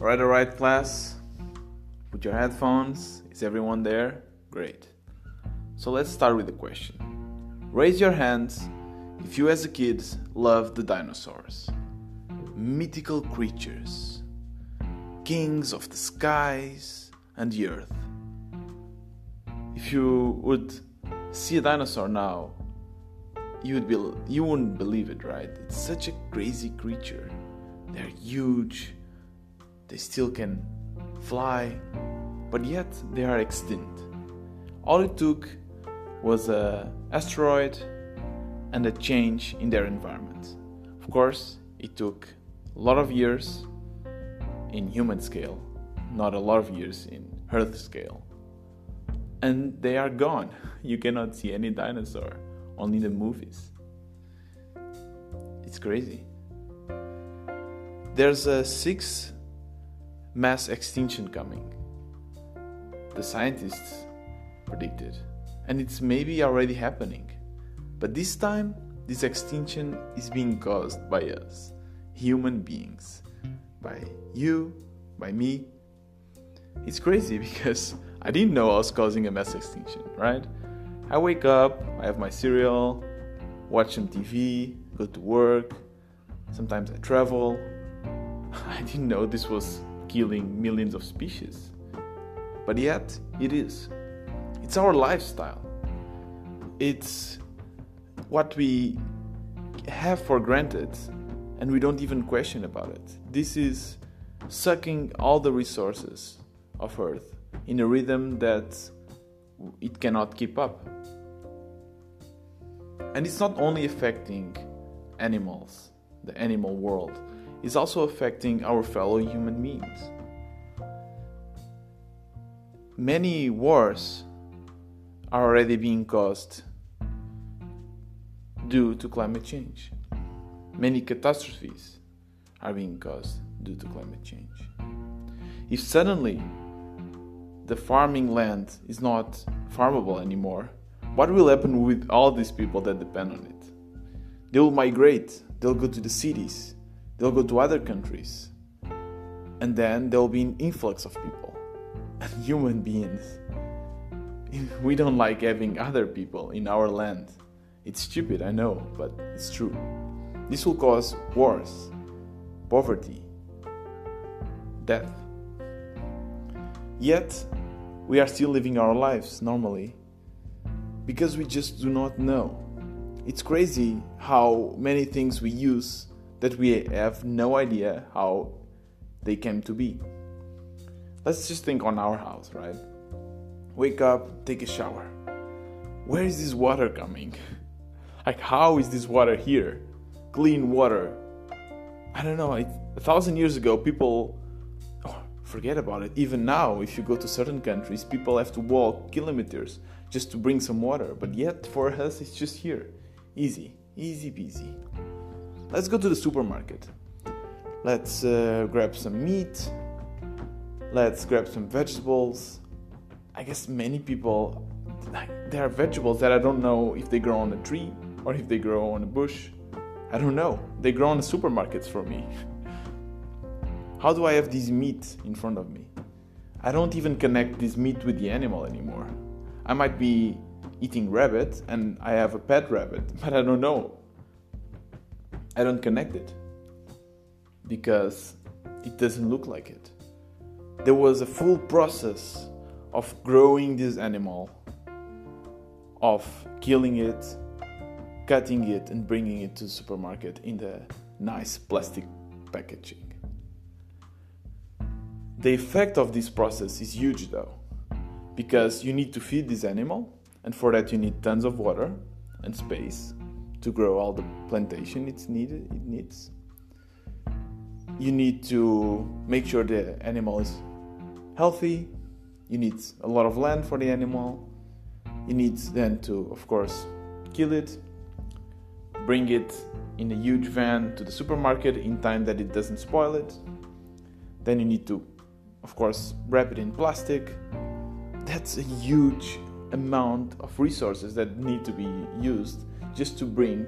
Alright, alright, class. Put your headphones. Is everyone there? Great. So let's start with the question. Raise your hands if you, as a kid, loved the dinosaurs. Mythical creatures, kings of the skies and the earth. If you would see a dinosaur now, you would be you wouldn't believe it, right? It's such a crazy creature. They're huge, they still can fly, but yet they are extinct. All it took was a asteroid and a change in their environment. Of course, it took a lot of years in human scale, not a lot of years in Earth scale. And they are gone. You cannot see any dinosaur, only the movies. It's crazy. There's a six mass extinction coming. The scientists predicted, and it's maybe already happening. But this time, this extinction is being caused by us, human beings, by you, by me. It's crazy because I didn't know I was causing a mass extinction, right? I wake up, I have my cereal, watch some TV, go to work, sometimes I travel. I didn't know this was killing millions of species. But yet, it is. It's our lifestyle. It's what we have for granted and we don't even question about it. This is sucking all the resources of Earth in a rhythm that it cannot keep up. And it's not only affecting animals, the animal world, is also affecting our fellow human beings. Many wars are already being caused due to climate change. Many catastrophes are being caused due to climate change. If suddenly the farming land is not farmable anymore, what will happen with all these people that depend on it? They will migrate, they'll go to the cities, they'll go to other countries. And then there'll be an influx of people and human beings. We don't like having other people in our land. It's stupid, I know, but it's true. This will cause wars, poverty, death. Yet, we are still living our lives normally because we just do not know. It's crazy how many things we use that we have no idea how they came to be. Let's just think on our house, right? Wake up, take a shower. Where is this water coming? like, how is this water here? Clean water. I don't know. It, a thousand years ago, people oh, forget about it. Even now, if you go to certain countries, people have to walk kilometers just to bring some water. But yet, for us, it's just here. Easy, easy peasy. Let's go to the supermarket. Let's uh, grab some meat. Let's grab some vegetables. I guess many people, like, there are vegetables that I don't know if they grow on a tree or if they grow on a bush. I don't know. They grow in the supermarkets for me. How do I have this meat in front of me? I don't even connect this meat with the animal anymore. I might be eating rabbit and I have a pet rabbit, but I don't know I don't connect it because it doesn't look like it. There was a full process of growing this animal, of killing it, cutting it, and bringing it to the supermarket in the nice plastic packaging. The effect of this process is huge though, because you need to feed this animal, and for that, you need tons of water and space to grow all the plantation it's needed it needs. You need to make sure the animal is healthy. You need a lot of land for the animal. You need then to of course kill it. Bring it in a huge van to the supermarket in time that it doesn't spoil it. Then you need to of course wrap it in plastic. That's a huge amount of resources that need to be used just to bring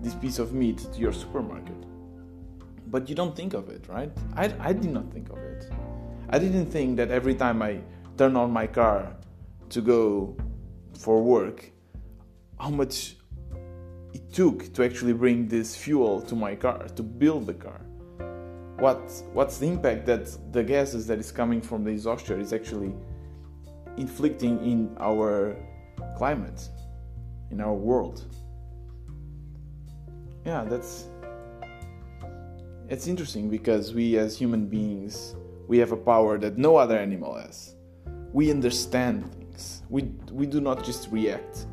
this piece of meat to your supermarket. but you don't think of it, right? I, I did not think of it. I didn't think that every time I turn on my car to go for work, how much it took to actually bring this fuel to my car, to build the car. What, what's the impact that the gases that is coming from the exhaust is actually inflicting in our climate, in our world? Yeah, that's it's interesting because we as human beings we have a power that no other animal has. We understand things. We we do not just react.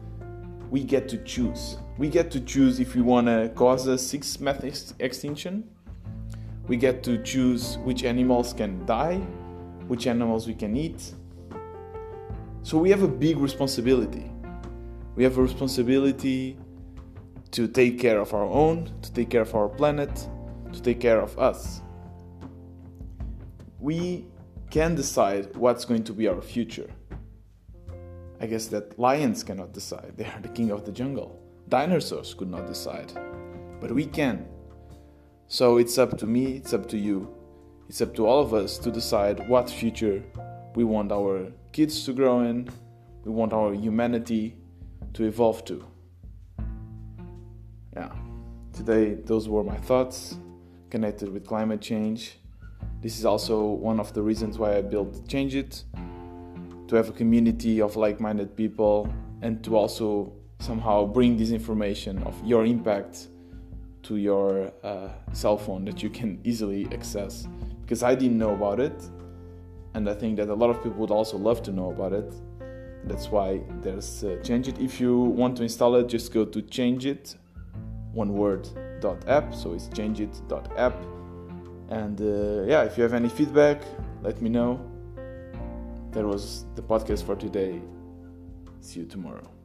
We get to choose. We get to choose if we want to cause a sixth mass extinction. We get to choose which animals can die which animals we can eat. So we have a big responsibility. We have a responsibility to take care of our own to take care of our planet to take care of us. We can decide what's going to be our future. I guess that lions cannot decide, they are the king of the jungle. Dinosaurs could not decide, but we can. So it's up to me, it's up to you, it's up to all of us to decide what future we want our kids to grow in, we want our humanity to evolve to. Yeah, today those were my thoughts connected with climate change. This is also one of the reasons why I built Change It to have a community of like minded people and to also somehow bring this information of your impact to your uh, cell phone that you can easily access because I didn't know about it and I think that a lot of people would also love to know about it. That's why there's uh, Change It. If you want to install it, just go to Change It, one word dot app so it's change it dot changeit.app and uh, yeah if you have any feedback let me know. That was the podcast for today. See you tomorrow